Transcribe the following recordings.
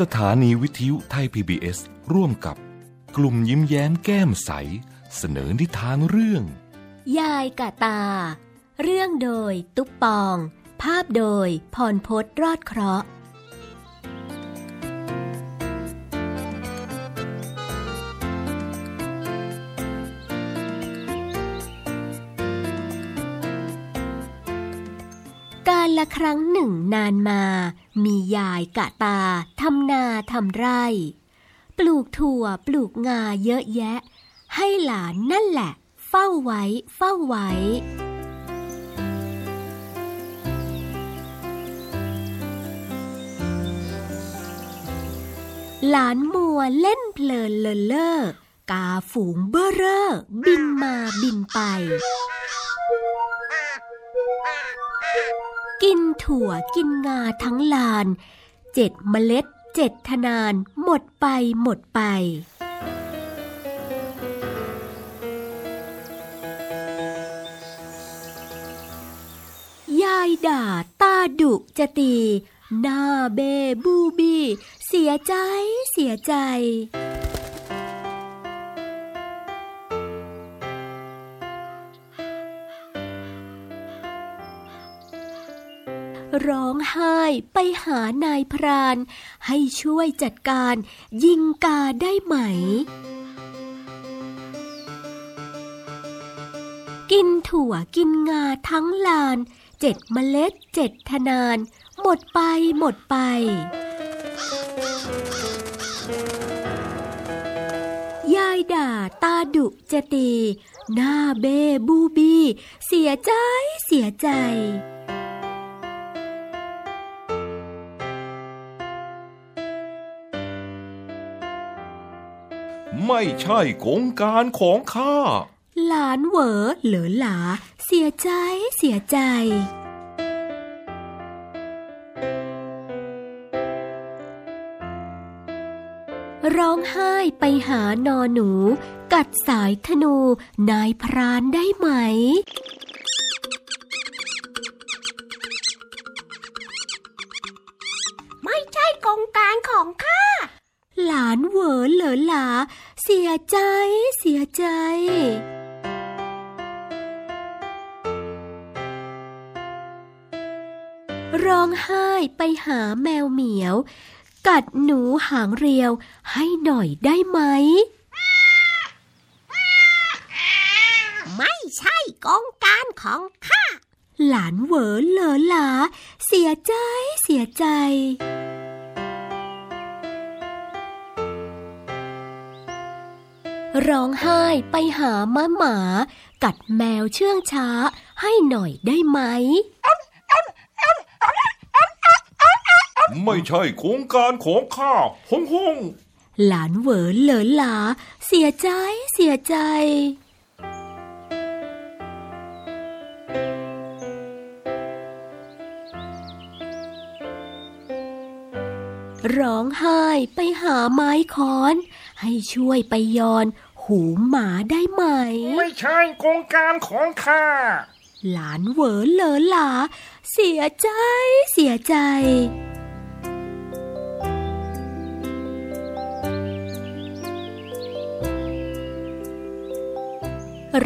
สถานีวิทยุไทย PBS ร่วมกับ กลุ่มยิ้มแย้มแก้มใส เสนอนิทานเรื่อง ยายกะตา เรื่องโดยตุ๊ปปอง ภาพโดยพรพศรอดเคราะห์ การละครั้งหนึ่งนานมา มียายกะตาทำนาทำไร่ ปลูกถั่วปลูกงาเยอะแยะ ให้หลานนั่นแหละ เฝ้าไว้ เฝ้าไว้ หลานมัวเล่นเพลินเลอเล่อกาฝูงเบ้อเร่อบินมาบินไป กินถั่วกินงาทั้งลาน เจ็ดเมล็ดเจ็ดทนาน หมดไปหมดไป ยายด่าตาดุจะตี หน้าเบบูบีเสียใจเสียใจ ร้องไห้ไปหานายพราน ให้ช่วยจัดการยิงกาได้ไหม กินถั่วกินงาทั้งลานเจ็ดเมล็ดเจ็ดทนาน หมดไปหมดไป ยายด่าตาดุจะตี หน้าเบบูบี เสียใจเสียใจ ไม่ใช่โครงการของข้า หลานเหวอเหลือหลา เสียใจเสียใจร้องไห้ไปหานอหนู กัดสายธนู นายพรานได้ไหม ไม่ใช่โครงการของข้าห ลานเหวอเหลือหลา เสียใจ เสียใจร้องไห้ไปหาแมวเหมียว กัดหนูหางเรียวให้หน่อยได้ไหม ไม่ใช่โครงการของข้า หลานเหวอเหลอหลา เสียใจเสียใจ ร้องไห้ไปหาม้าหมา กัดแมวเชื่องช้า ให้หน่อยได้ไหม ไม่ใช่โครงการของข้าฮงฮงหลานเหวอเหลอหลา เสียใจเสียใจร้องไห้ไปหาไม้ค้อน ให้ช่วยไปยอน หูหมาได้ไหม ไม่ใช่โครงการของข้า หลานเหวอเหลอหลา เสียใจ เสียใจ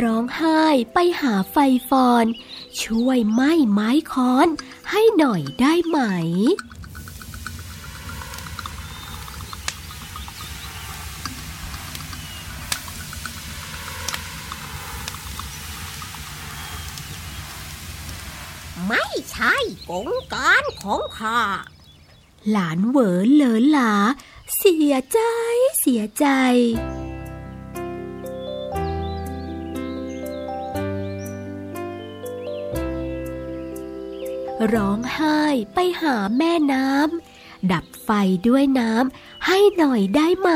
ร้องไห้ไปหาไฟฟอน ช่วยไหม้ไม้ค้อนให้หน่อยได้ไหม ใช่โครงการของข้าหลานเหวอเหลอหลา เสียใจเสียใจร้องไห้ไปหาแม่น้ำดับไฟด้วยน้ำให้หน่อยได้ไหม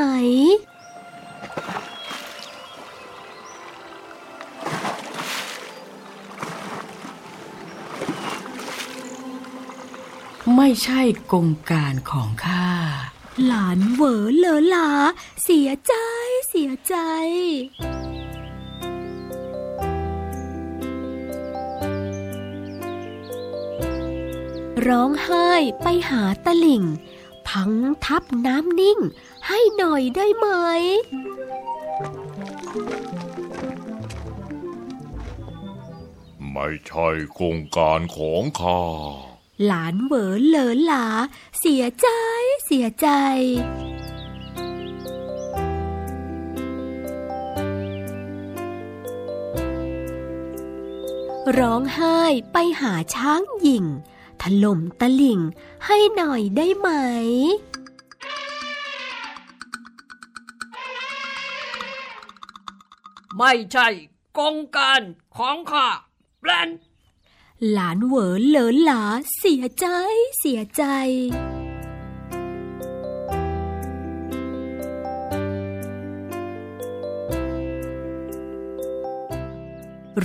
ใช่กงการของข้า หลานเหวอเลอหลา เสียใจเสียใจร้องไห้ไปหาตะลิ่ง พังทับน้ำนิ่ง ให้หน่อยได้ไหม ไม่ใช่โครงการของข้า หลานเหวอเหลอหลา เสียใจ เสียใจร้องไห้ไปหาช้างหญิง ถล่มตะลิ่งให้หน่อยได้ไหม ไม่ใช่กองการของข้าแปลน หลานเหวอเหลอหลาเสียใจเสียใจ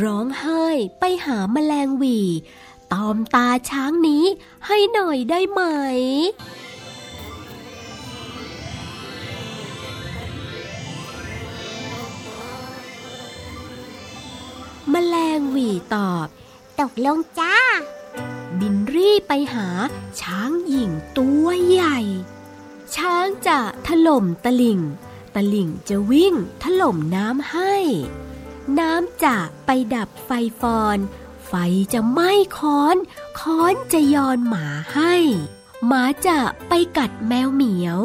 ร้องไห้ไปหาแมลงหวี ตอมตาช้างนี้ให้หน่อยได้ไหมแมลงหวีตอบ ตกลงจ้า บินรีไปหาช้างหญิงตัวใหญ่ ช้างจะถล่มตะลิ่งตะลิ่งจะวิ่งถล่มน้ำให้ น้ำจะไปดับไฟฟอน ไฟจะไหม้ค้อน ค้อนจะยอนหมาให้ หมาจะไปกัดแมวเหมียว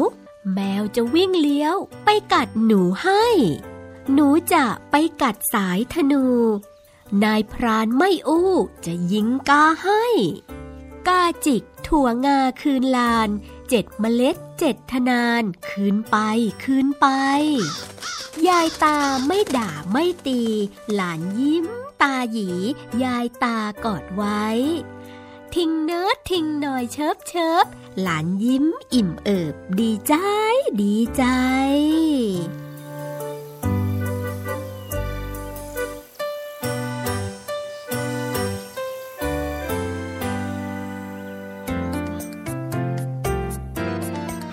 แมวจะวิ่งเลี้ยวไปกัดหนูให้ หนูจะไปกัดสายธนู นายพรานไม่อู้จะยิงกาให้ กาจิกถั่วงาคืนลานเจ็ดเมล็ดเจ็ดทนาน คืนไปคืนไป ยายตาไม่ด่าไม่ตี หลานยิ้มตาหยี ยายตากอดไว้ ทิ้งเนิร์ดทิ้งหน่อยเชิบเชิบหลานยิ้มอิ่มเอิบดีใจดีใจ